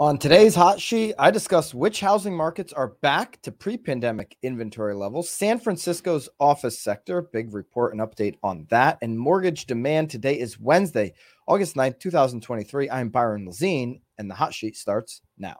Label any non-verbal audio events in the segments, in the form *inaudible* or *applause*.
On today's hot sheet, I discuss which housing markets are back to pre pandemic inventory levels, San Francisco's office sector, big report and update on that, and mortgage demand. Today is Wednesday, August 9th, 2023. I'm Byron Lazine, and the hot sheet starts now.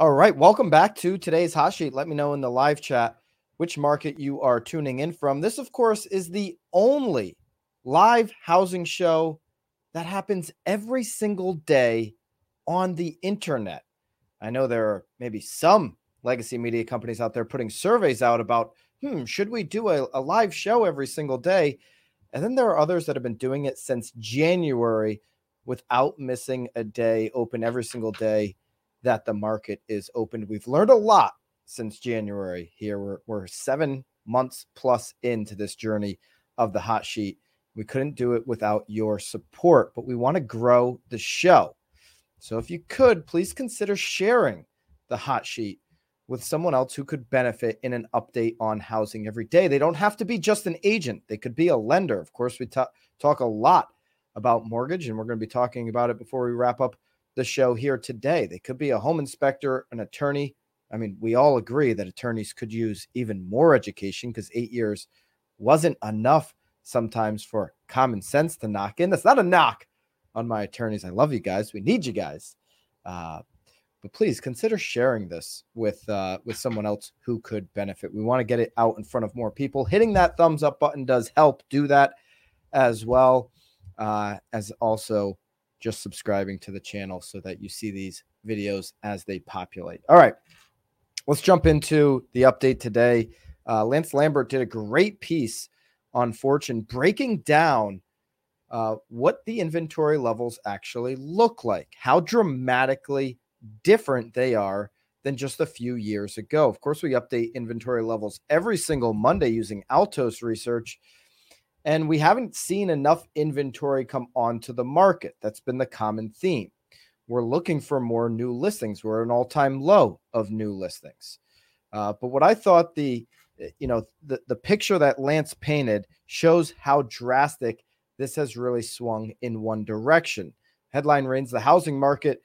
All right, welcome back to today's hot sheet. Let me know in the live chat which market you are tuning in from. This, of course, is the only live housing show that happens every single day on the internet. I know there are maybe some legacy media companies out there putting surveys out about, hmm, should we do a, a live show every single day? And then there are others that have been doing it since January without missing a day, open every single day that the market is opened. We've learned a lot since January here. We're, we're seven months plus into this journey of the hot sheet. We couldn't do it without your support, but we want to grow the show. So if you could, please consider sharing the hot sheet with someone else who could benefit in an update on housing every day. They don't have to be just an agent, they could be a lender. Of course, we t- talk a lot about mortgage, and we're going to be talking about it before we wrap up the show here today. They could be a home inspector, an attorney. I mean, we all agree that attorneys could use even more education because eight years wasn't enough sometimes for common sense to knock in. That's not a knock on my attorneys. I love you guys. We need you guys. Uh, but please consider sharing this with uh, with someone else who could benefit. We want to get it out in front of more people. Hitting that thumbs up button does help. Do that as well uh, as also just subscribing to the channel so that you see these videos as they populate. All right, let's jump into the update today. Uh, Lance Lambert did a great piece on Fortune breaking down uh, what the inventory levels actually look like, how dramatically different they are than just a few years ago. Of course, we update inventory levels every single Monday using Altos research. And we haven't seen enough inventory come onto the market. That's been the common theme. We're looking for more new listings. We're at an all-time low of new listings. Uh, but what I thought the eh, you know the, the picture that Lance painted shows how drastic this has really swung in one direction. Headline reads the housing market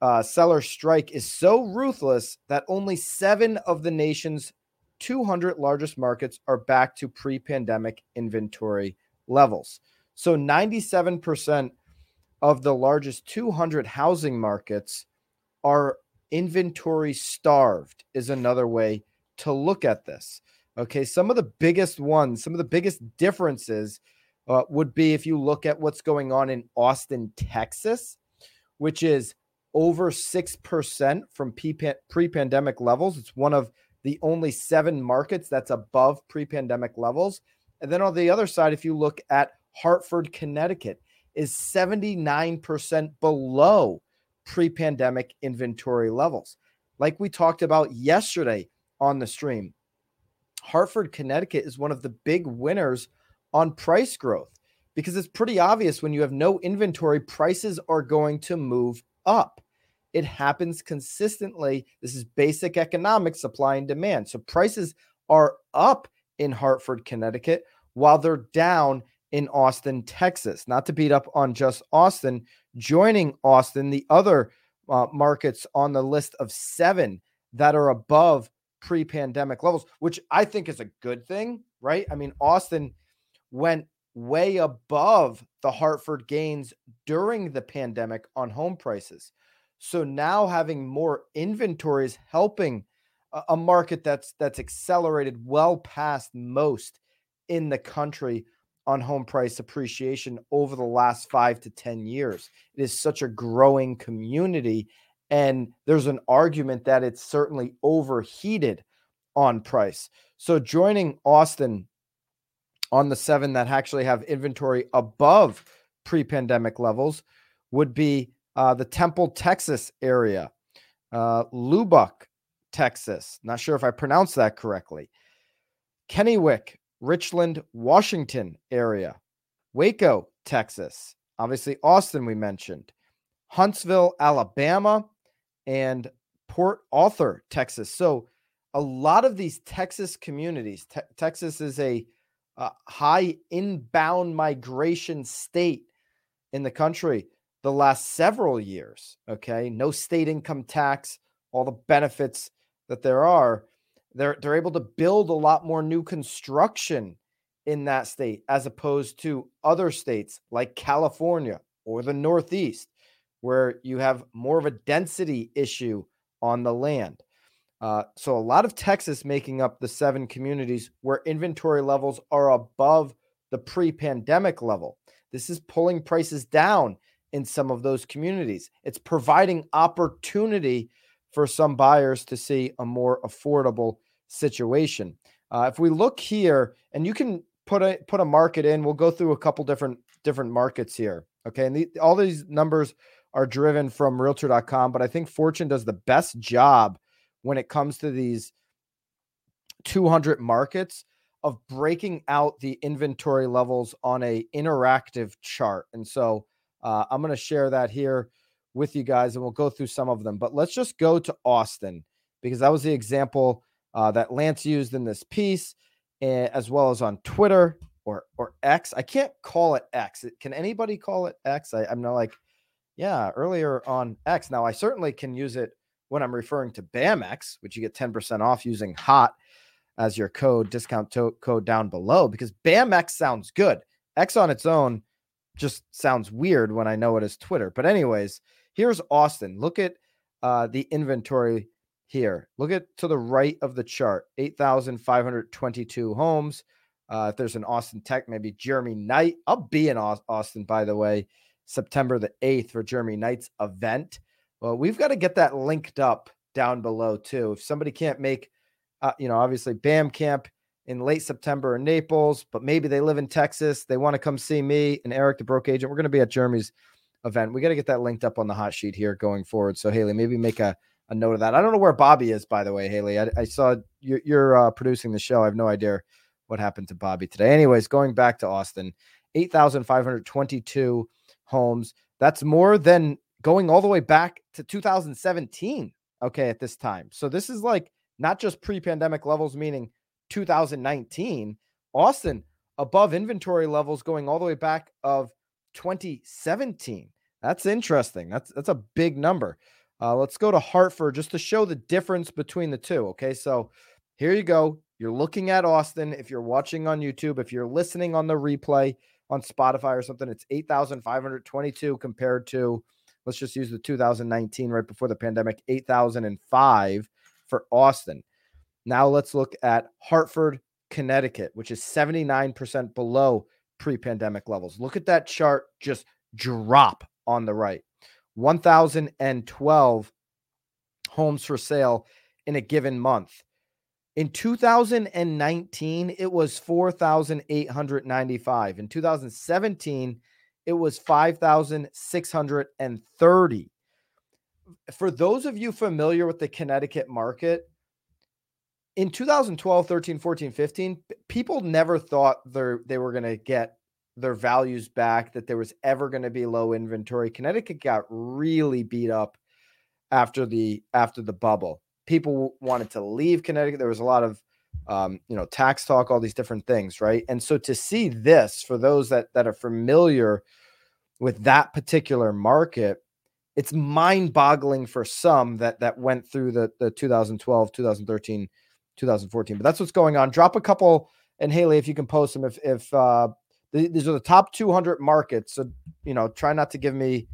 uh, seller strike is so ruthless that only seven of the nation's 200 largest markets are back to pre pandemic inventory levels. So 97% of the largest 200 housing markets are inventory starved, is another way to look at this. Okay. Some of the biggest ones, some of the biggest differences uh, would be if you look at what's going on in Austin, Texas, which is over 6% from pre pandemic levels. It's one of the only seven markets that's above pre pandemic levels. And then on the other side, if you look at Hartford, Connecticut, is 79% below pre pandemic inventory levels. Like we talked about yesterday on the stream, Hartford, Connecticut is one of the big winners on price growth because it's pretty obvious when you have no inventory, prices are going to move up. It happens consistently. This is basic economics, supply and demand. So prices are up in Hartford, Connecticut, while they're down in Austin, Texas. Not to beat up on just Austin, joining Austin, the other uh, markets on the list of seven that are above pre pandemic levels, which I think is a good thing, right? I mean, Austin went way above the Hartford gains during the pandemic on home prices. So now having more inventory is helping a, market that's that's accelerated well past most in the country on home price appreciation over the last 5 to 10 years. It is such a growing community and there's an argument that it's certainly overheated on price. So joining Austin on the 7 that actually have inventory above pre-pandemic levels would be uh, the Temple, Texas area, uh, Lubbock, Texas. Not sure if I pronounced that correctly. Kennewick, Richland, Washington area, Waco, Texas. Obviously, Austin, we mentioned, Huntsville, Alabama, and Port Arthur, Texas. So a lot of these Texas communities, te- Texas is a, a high inbound migration state in the country the last several years. Okay. No state income tax, all the benefits that there are. They're, they're able to build a lot more new construction in that state as opposed to other states like California or the Northeast, where you have more of a density issue on the land. Uh, so a lot of Texas making up the seven communities where inventory levels are above the pre-pandemic level. This is pulling prices down in some of those communities. It's providing opportunity for some buyers to see a more affordable situation. Uh, if we look here, and you can put a put a market in, we'll go through a couple different different markets here. Okay, and the, all these numbers are driven from Realtor.com, but I think Fortune does the best job when it comes to these 200 markets of breaking out the inventory levels on a interactive chart. And so uh, I'm going to share that here with you guys, and we'll go through some of them. But let's just go to Austin because that was the example uh, that Lance used in this piece, eh, as well as on Twitter or or X. I can't call it X. Can anybody call it X? I, I'm not like, yeah, earlier on X. Now I certainly can use it when I'm referring to BAMX, which you get 10% off using HOT as your code discount to- code down below because BAMX sounds good. X on its own just sounds weird when I know it is Twitter. But anyways, here's Austin. Look at uh, the inventory here. Look at to the right of the chart 8,522 homes. Uh, if there's an Austin Tech, maybe Jeremy Knight. I'll be in Austin, by the way, September the 8th for Jeremy Knight's event. Well, we've got to get that linked up down below too. If somebody can't make, uh, you know, obviously BAM Camp in late September in Naples, but maybe they live in Texas, they want to come see me and Eric, the broke agent. We're going to be at Jeremy's event. We got to get that linked up on the hot sheet here going forward. So Haley, maybe make a, a note of that. I don't know where Bobby is, by the way, Haley. I, I saw you're, you're uh, producing the show. I have no idea what happened to Bobby today. Anyways, going back to Austin, 8,522 homes. That's more than going all the way back to 2017. Okay, at this time. So this is like not just pre pandemic levels, meaning 2019. Austin above inventory levels going all the way back of 2017. That's interesting. That's that's a big number. Uh, let's go to Hartford just to show the difference between the two. Okay, so here you go. You're looking at Austin. If you're watching on YouTube, if you're listening on the replay on Spotify or something, it's 8,522 compared to, let's just use the 2019 right before the pandemic, 8,005 for Austin. Now let's look at Hartford, Connecticut, which is 79% below pre pandemic levels. Look at that chart just drop on the right. 1,012 homes for sale in a given month. In 2019, it was 4,895. In 2017, it was 5,630. For those of you familiar with the Connecticut market, in 2012, 13, 14, 15, people never thought they they were going to get their values back, that there was ever going to be low inventory. Connecticut got really beat up after the after the bubble people wanted to leave Connecticut. There was a lot of um, you know, tax talk, all these different things, right? And so to see this for those that that are familiar with that particular market, it's mind-boggling for some that that went through the the 2012, 2013, 2014. But that's what's going on. Drop a couple and Haley, if you can post them, if if uh, these are the top 200 markets. So you know, try not to give me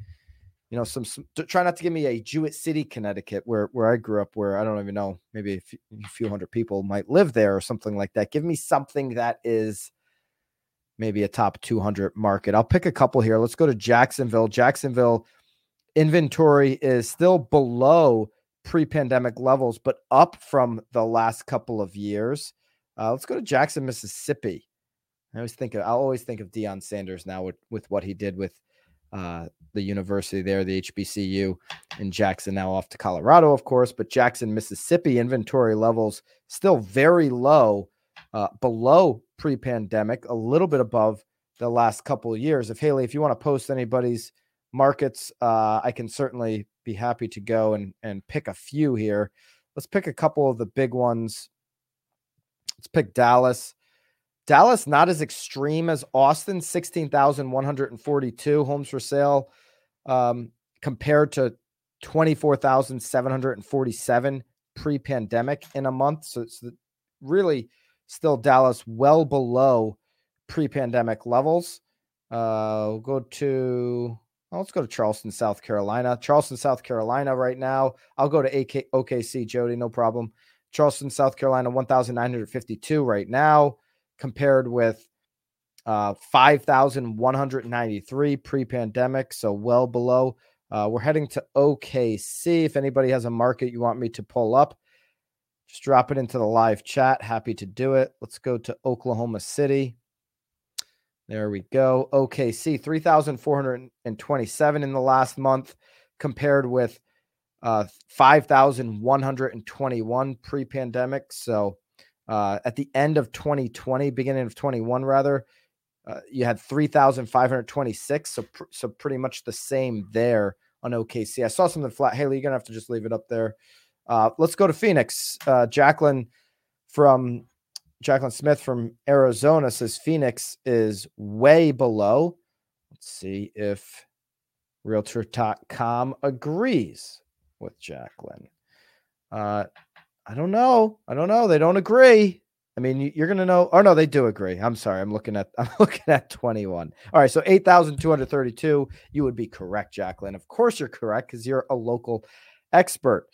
you know, some, some try not to give me a Jewett City, Connecticut, where where I grew up, where I don't even know, maybe a few, a few hundred people might live there or something like that. Give me something that is maybe a top 200 market. I'll pick a couple here. Let's go to Jacksonville. Jacksonville inventory is still below pre-pandemic levels, but up from the last couple of years. Uh, let's go to Jackson, Mississippi. I always think of, I always think of Deion Sanders now with, with what he did with uh, the university there, the HBCU in Jackson, now off to Colorado, of course, but Jackson, Mississippi inventory levels still very low, uh, below pre pandemic, a little bit above the last couple of years. If Haley, if you want to post anybody's markets, uh, I can certainly be happy to go and and pick a few here. Let's pick a couple of the big ones. Let's pick Dallas. Dallas not as extreme as Austin, 16,142 homes for sale um, compared to 24,747 pre-pandemic in a month. So it's really still Dallas well below pre-pandemic levels. Uh, we'll go to let's go to Charleston, South Carolina. Charleston, South Carolina, right now. I'll go to AK, OKC, Jody, no problem. Charleston, South Carolina, 1,952 right now, compared with uh, 5,193 pre pandemic. So well below. Uh, we're heading to OKC. If anybody has a market you want me to pull up, just drop it into the live chat. Happy to do it. Let's go to Oklahoma City. There we go. OKC, 3,427 in the last month, compared with uh, 5,121 pre pandemic. So uh, at the end of 2020, beginning of 21, rather, uh, you had 3,526. So, pr- so pretty much the same there on OKC. I saw something flat. Haley, you're going to have to just leave it up there. Uh, let's go to Phoenix. Uh, Jacqueline from Jacqueline Smith from Arizona says Phoenix is way below. Let's see if Realtor.com agrees with Jacqueline. Uh, I don't know. I don't know. They don't agree. I mean, you're going to know. Oh no, they do agree. I'm sorry. I'm looking at. *laughs* I'm looking at 21. All right. So 8,232. You would be correct, Jacqueline. Of course, you're correct because you're a local expert.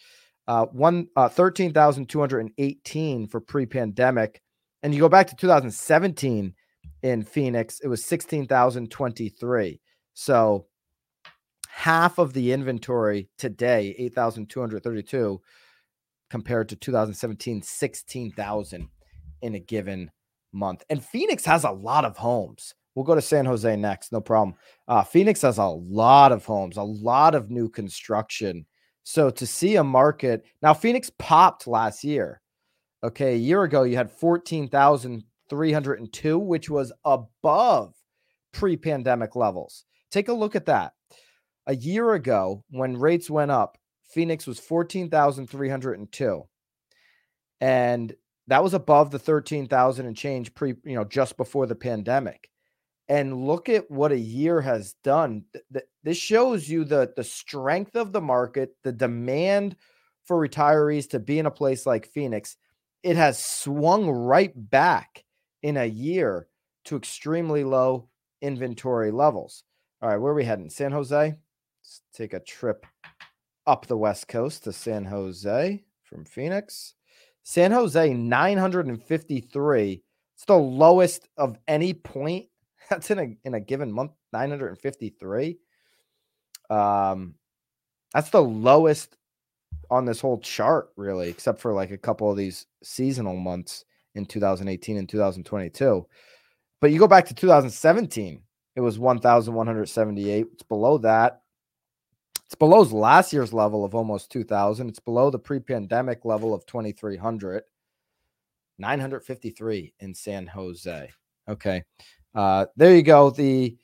Uh, one uh, 13,218 for pre-pandemic. And you go back to 2017 in Phoenix, it was 16,023. So half of the inventory today, 8,232, compared to 2017, 16,000 in a given month. And Phoenix has a lot of homes. We'll go to San Jose next, no problem. Uh, Phoenix has a lot of homes, a lot of new construction. So to see a market now, Phoenix popped last year. Okay, a year ago you had 14,302, which was above pre pandemic levels. Take a look at that. A year ago, when rates went up, Phoenix was 14,302. And that was above the 13,000 and change pre, you know, just before the pandemic. And look at what a year has done. This shows you the the strength of the market, the demand for retirees to be in a place like Phoenix it has swung right back in a year to extremely low inventory levels. All right, where are we heading? San Jose? Let's take a trip up the West Coast to San Jose from Phoenix. San Jose, 953. It's the lowest of any point. *laughs* That's in a in a given month, 953. Um, that's the lowest on this whole chart, really, except for like a couple of these seasonal months in 2018 and 2022. But you go back to 2017, it was 1,178. It's below that. It's below last year's level of almost 2,000. It's below the pre pandemic level of 2,300. 953 in San Jose. Okay. Uh, there you go. The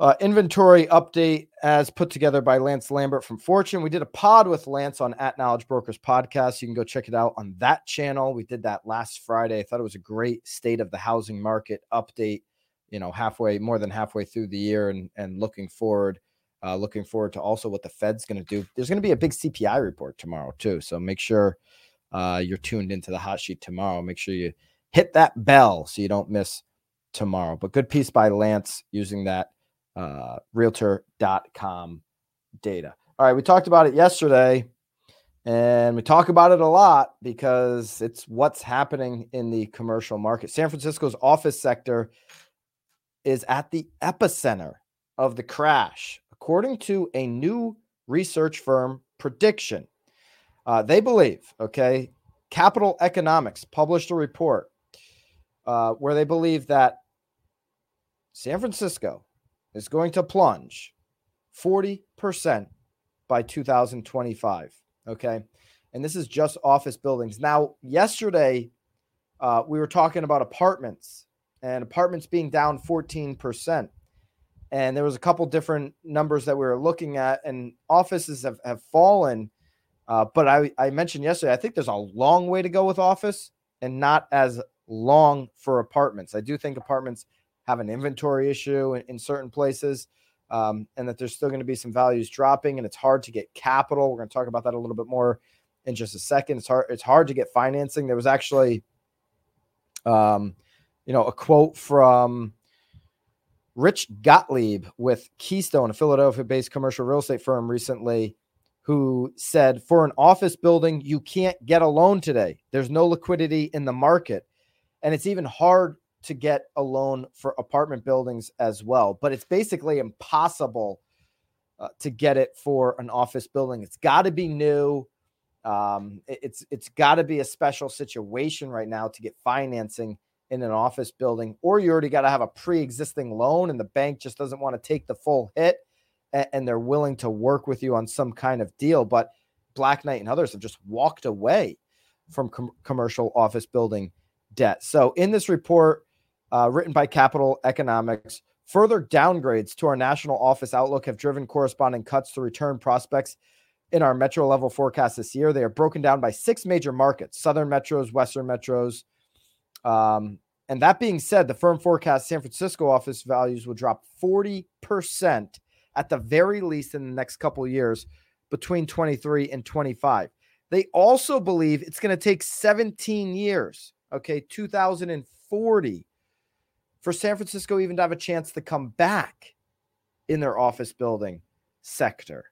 uh, inventory update as put together by Lance Lambert from Fortune. We did a pod with Lance on at Knowledge Brokers podcast. You can go check it out on that channel. We did that last Friday. I thought it was a great state of the housing market update. You know, halfway more than halfway through the year, and and looking forward, uh, looking forward to also what the Fed's going to do. There's going to be a big CPI report tomorrow too, so make sure uh, you're tuned into the hot sheet tomorrow. Make sure you hit that bell so you don't miss tomorrow. But good piece by Lance using that uh, realtor.com data. All right, we talked about it yesterday, and we talk about it a lot because it's what's happening in the commercial market. San Francisco's office sector is at the epicenter of the crash, according to a new research firm prediction. Uh, they believe, okay, Capital Economics published a report uh, where they believe that San Francisco is going to plunge 40% by 2025. Okay. And this is just office buildings. Now, yesterday, uh, we were talking about apartments and apartments being down 14%. And there was a couple different numbers that we were looking at, and offices have, have fallen. Uh, but I, I mentioned yesterday, I think there's a long way to go with office and not as long for apartments. I do think apartments have an inventory issue in, in certain places um, and that there's still going to be some values dropping and it's hard to get capital. We're going to talk about that a little bit more in just a second. It's hard, it's hard to get financing. There was actually, um, you know, a quote from Rich Gottlieb with Keystone, a Philadelphia based commercial real estate firm recently, who said, For an office building, you can't get a loan today. There's no liquidity in the market. And it's even hard to get a loan for apartment buildings as well. But it's basically impossible uh, to get it for an office building. It's got to be new. Um, it's it's got to be a special situation right now to get financing in an office building, or you already got to have a pre-existing loan, and the bank just doesn't want to take the full hit, and, and they're willing to work with you on some kind of deal. But Black Knight and others have just walked away from com- commercial office building debt. So in this report, uh, written by Capital Economics. Further downgrades to our national office outlook have driven corresponding cuts to return prospects in our metro level forecast this year. They are broken down by six major markets southern metros, western metros. Um, and that being said, the firm forecasts San Francisco office values will drop 40% at the very least in the next couple years between 23 and 25. They also believe it's going to take 17 years, okay, 2040 for San Francisco even to have a chance to come back in their office building sector.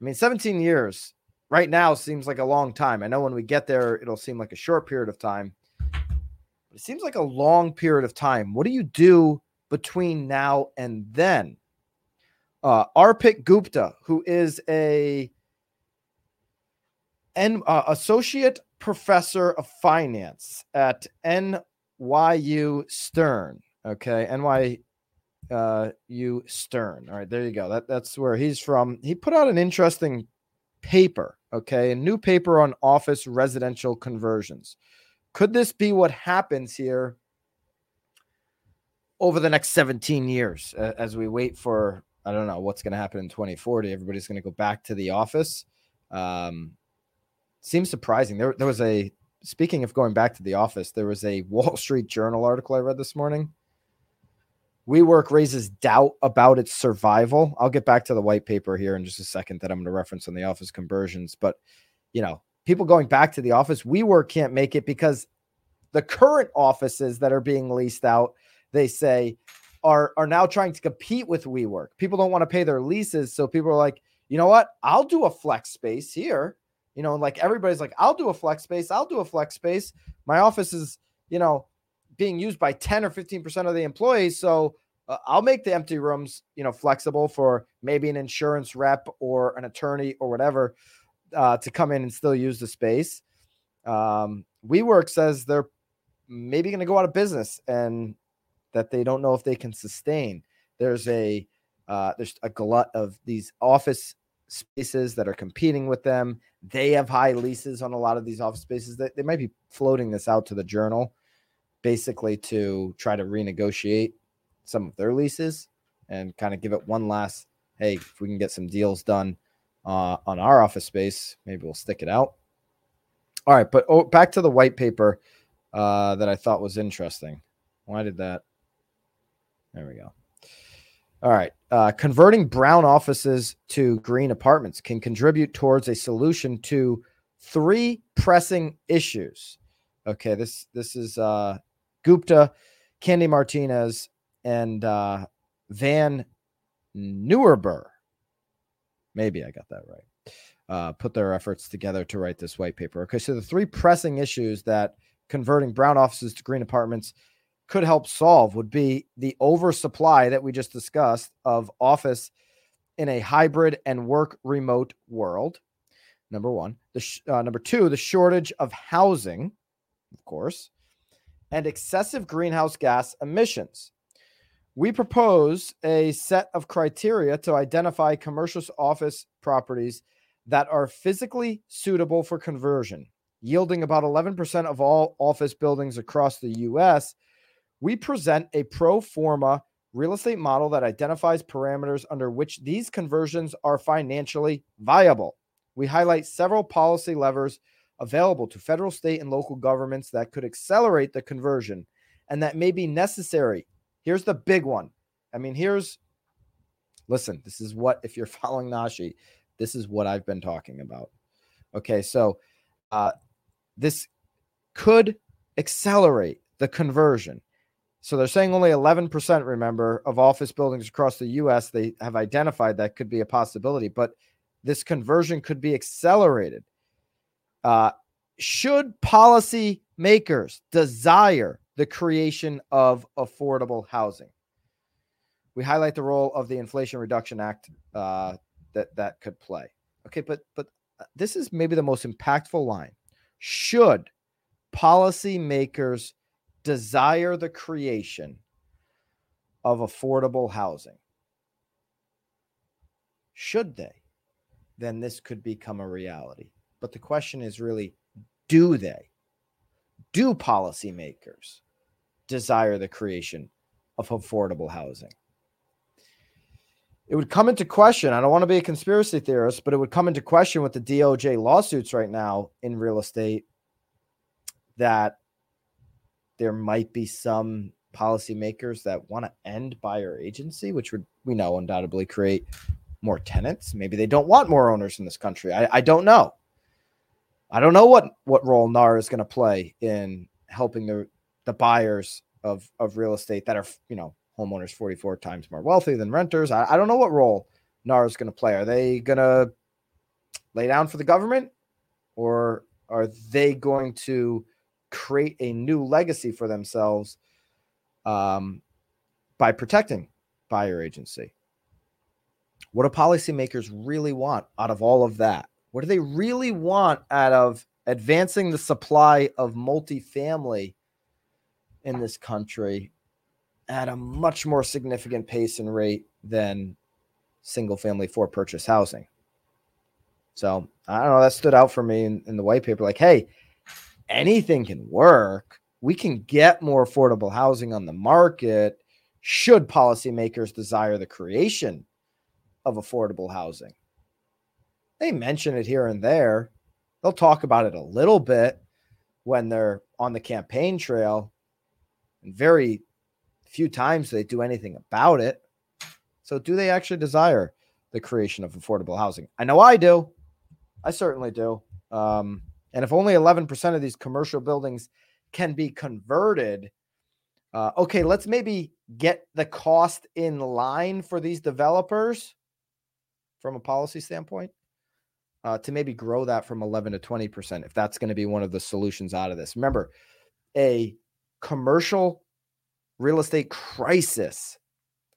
I mean, 17 years right now seems like a long time. I know when we get there, it'll seem like a short period of time, but it seems like a long period of time. What do you do between now and then? Uh, Arpit Gupta, who is a an uh, associate professor of finance at N NYU Stern. Okay, NYU uh, Stern. All right, there you go. That that's where he's from. He put out an interesting paper. Okay, a new paper on office residential conversions. Could this be what happens here over the next 17 years as we wait for I don't know what's going to happen in 2040. Everybody's going to go back to the office. Um, seems surprising. There, there was a speaking of going back to the office, there was a *laughs* Wall Street Journal article I read this morning. WeWork raises doubt about its survival. I'll get back to the white paper here in just a second that I'm going to reference on the office conversions. But, you know, people going back to the office, WeWork can't make it because the current offices that are being leased out, they say, are, are now trying to compete with WeWork. People don't want to pay their leases. So people are like, you know what? I'll do a flex space here you know, like everybody's like, I'll do a flex space. I'll do a flex space. My office is, you know, being used by 10 or 15% of the employees. So uh, I'll make the empty rooms, you know, flexible for maybe an insurance rep or an attorney or whatever uh, to come in and still use the space. Um, WeWork says they're maybe going to go out of business and that they don't know if they can sustain. There's a uh, there's a glut of these office spaces that are competing with them. They have high leases on a lot of these office spaces. They, might be floating this out to the journal basically to try to renegotiate some of their leases and kind of give it one last hey, if we can get some deals done uh, on our office space, maybe we'll stick it out. All right, but oh, back to the white paper uh, that I thought was interesting. Why did that? There we go. All right. Uh, converting brown offices to green apartments can contribute towards a solution to three pressing issues. Okay, this this is uh, Gupta, Candy Martinez, and uh, Van Nieuwerburgh. Maybe I got that right. Uh, put their efforts together to write this white paper. Okay, so the three pressing issues that converting brown offices to green apartments could help solve would be the oversupply that we just discussed of office in a hybrid and work remote world. Number one. The sh- uh, number two, the shortage of housing, of course, and excessive greenhouse gas emissions. We propose a set of criteria to identify commercial office properties that are physically suitable for conversion, yielding about 11% of all office buildings across the U.S we present a pro forma real estate model that identifies parameters under which these conversions are financially viable. We highlight several policy levers available to federal, state, and local governments that could accelerate the conversion and that may be necessary. Here's the big one. I mean, here's listen, this is what, if you're *laughs* following Nashi, this is what I've been talking about. Okay, so uh, this could accelerate the conversion. So they're saying only 11%, remember, of office buildings across the US they have identified that could be a possibility, but this conversion could be accelerated. Uh, should policy makers desire the creation of affordable housing? We highlight the role of the Inflation Reduction Act uh, that that could play. Okay, but but uh, this is maybe the most impactful line. Should policymakers desire the creation of affordable housing? Should they? Then this could become a reality. But the question is really do they? Do policymakers desire the creation of affordable housing? It would come into question. I don't want to be a conspiracy theorist, but it would come into question with the DOJ lawsuits right now in real estate that there might be some policymakers that want to end buyer agency, which would we know undoubtedly create more tenants. Maybe they don't want more owners in this country. I, I don't know. I don't know what what role NAR is going to play in helping the the buyers of of real estate that are you know homeowners 44 times more wealthy than renters. I, I don't know what role NAR is going to play. Are they going to lay down for the government or are they going to create a new legacy for themselves um, by protecting buyer agency. What do policymakers really want out of all of that? What do they really want out of advancing the supply of multifamily in this country at a much more significant pace and rate than single family for purchase housing? So I don't know. That stood out for me in, in the white paper. Like, hey, anything can work. We can get more affordable housing on the market should policymakers desire the creation of affordable housing. They mention it here and there. They'll talk about it a little bit when they're on the campaign trail. And very few times they do anything about it. So, do they actually desire the creation of affordable housing? I know I do. I certainly do. Um, and if only 11% of these commercial buildings can be converted, uh, okay, let's maybe get the cost in line for these developers from a policy standpoint uh, to maybe grow that from 11 to 20% if that's going to be one of the solutions out of this. Remember, a commercial real estate crisis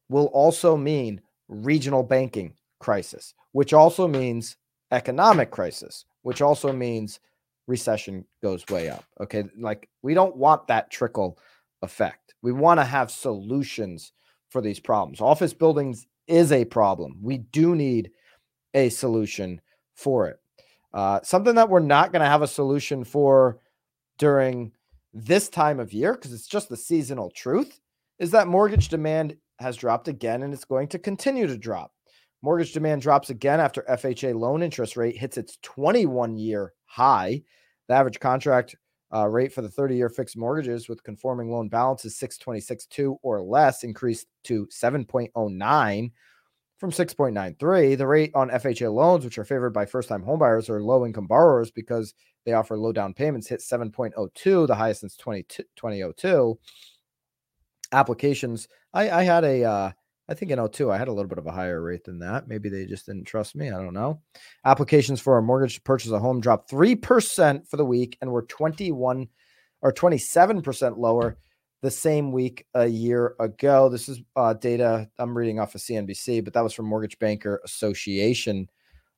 will also mean regional banking crisis, which also means economic crisis, which also means recession goes way up. Okay. Like we don't want that trickle effect. We want to have solutions for these problems. Office buildings is a problem. We do need a solution for it. Uh, something that we're not going to have a solution for during this time of year, because it's just the seasonal truth, is that mortgage demand has dropped again and it's going to continue to drop. Mortgage demand drops again after FHA loan interest rate hits its 21 year high. The average contract uh, rate for the 30 year fixed mortgages with conforming loan balances 626.2 or less increased to 7.09 from 6.93. The rate on FHA loans, which are favored by first time homebuyers or low income borrowers because they offer low down payments, hit 7.02, the highest since 20, 2002. Applications, I, I had a, uh, I think in 02, I had a little bit of a higher rate than that. Maybe they just didn't trust me. I don't know. Applications for a mortgage to purchase a home dropped 3% for the week and were 21 or 27% lower the same week a year ago. This is uh, data I'm reading off of CNBC, but that was from Mortgage Banker Association,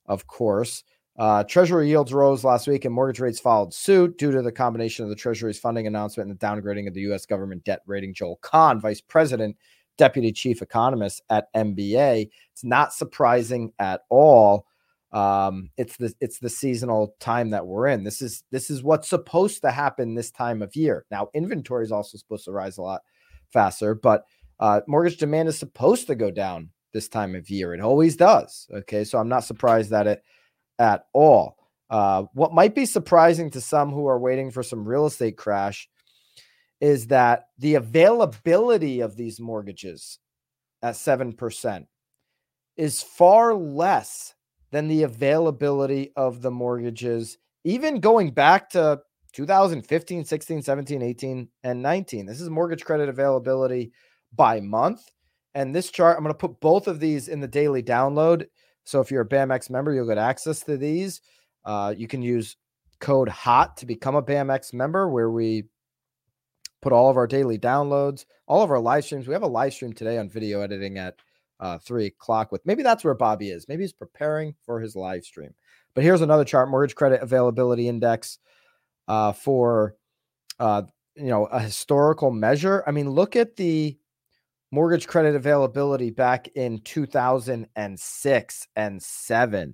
of course. Uh, Treasury yields rose last week and mortgage rates followed suit due to the combination of the Treasury's funding announcement and the downgrading of the U.S. government debt rating. Joel Kan, vice president deputy chief economist at MBA. It's not surprising at all. Um, it's the it's the seasonal time that we're in. This is this is what's supposed to happen this time of year. Now, inventory is also supposed to rise a lot faster, but Uh, mortgage demand is supposed to go down this time of year. It always does. Okay. So I'm not surprised at it at all. Uh, what might be surprising to some who are waiting for some real estate crash is that the availability of these mortgages at 7% is far less than the availability of the mortgages, even going back to 2015, 16, 17, 18, and 19. This is mortgage credit availability by month. And this chart, I'm going to put both of these in the daily download. So if you're a BAMX member, you'll get access to these. Uh, you can use code HOT to become a BAMX member, where we put all of our daily downloads, all of our live streams. We have a live stream today on video editing at uh, three o'clock. With maybe that's where Bobby is. Maybe he's preparing for his live stream. But here's another chart: mortgage credit availability index uh, for uh, you know a historical measure. I mean, look at the mortgage credit availability back in 2006 and 7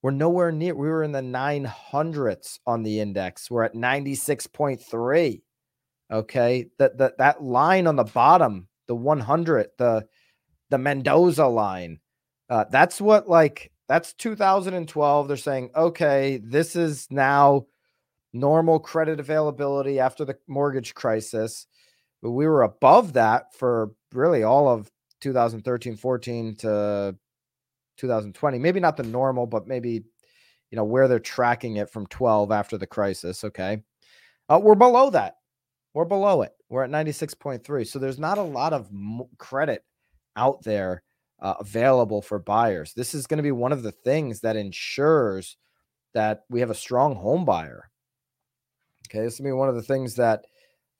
we're nowhere near we were in the 900s on the index we're at 96.3 okay? That that that line on the bottom the 100 the the mendoza line uh, that's what like that's 2012 they're saying okay this is now normal credit availability after the mortgage crisis. But we were above that for really all of 2013 14 to 2020 maybe not the normal but maybe you know where they're tracking it from 12 after the crisis okay? Uh, we're below that we're below it. We're at 96.3 so there's not a lot of credit out there uh, available for buyers. This is going to be one of the things that ensures that we have a strong home buyer. Okay this to be one of the things that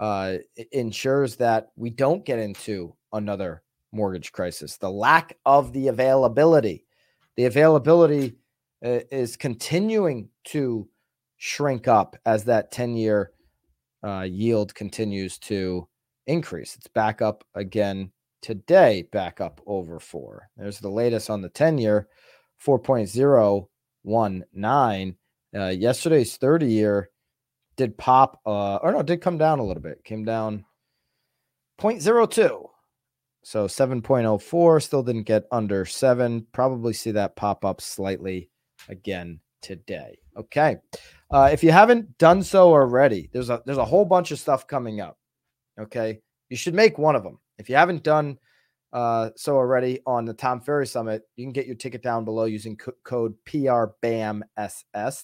uh, ensures that we don't get into another mortgage crisis. The lack of the availability, the availability uh, is continuing to shrink up as that 10 year uh, yield continues to increase. It's back up again today, back up over four. There's the latest on the 10 year 4.019. Uh, yesterday's 30 year did pop uh or no, did come down a little bit. Came down 0.02. So 7.04 still didn't get under 7. Probably see that pop up slightly again today. Okay. Uh, if you haven't done so already, there's a there's a whole bunch of stuff coming up. Okay. You should make one of them. If you haven't done uh, so already on the Tom Ferry Summit, you can get your ticket down below using co- code PRBAMSS.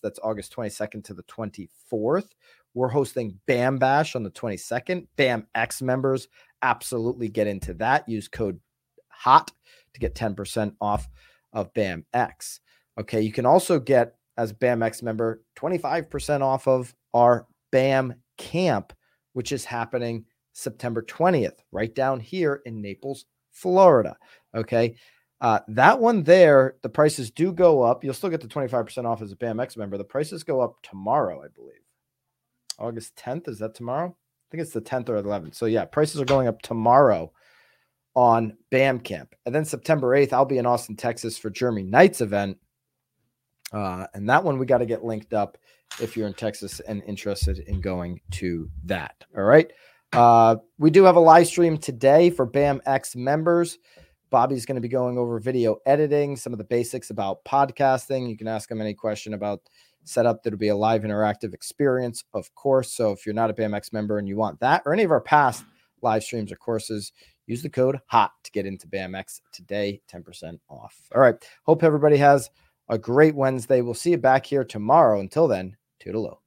That's August 22nd to the 24th. We're hosting BAM Bash on the 22nd. BAM X members absolutely get into that. Use code HOT to get 10% off of BAM X. Okay, you can also get as BAMX member 25% off of our BAM camp, which is happening September 20th, right down here in Naples, Florida. Okay. Uh, that one there, the prices do go up. You'll still get the 25% off as a BAMX member. The prices go up tomorrow, I believe. August 10th. Is that tomorrow? I think it's the 10th or 11th. So, yeah, prices are going up tomorrow on BAM Camp. And then September 8th, I'll be in Austin, Texas for Jeremy Knight's event. Uh, and that one we got to get linked up if you're in Texas and interested in going to that. All right. Uh, we do have a live stream today for BAMX members. Bobby's going to be going over video editing, some of the basics about podcasting. You can ask him any question about setup. That'll be a live interactive experience, of course. So if you're not a BAMX member and you want that or any of our past live streams or courses, use the code HOT to get into BAMX today, 10% off. All right. Hope everybody has a great Wednesday. We'll see you back here tomorrow. Until then, toodaloo.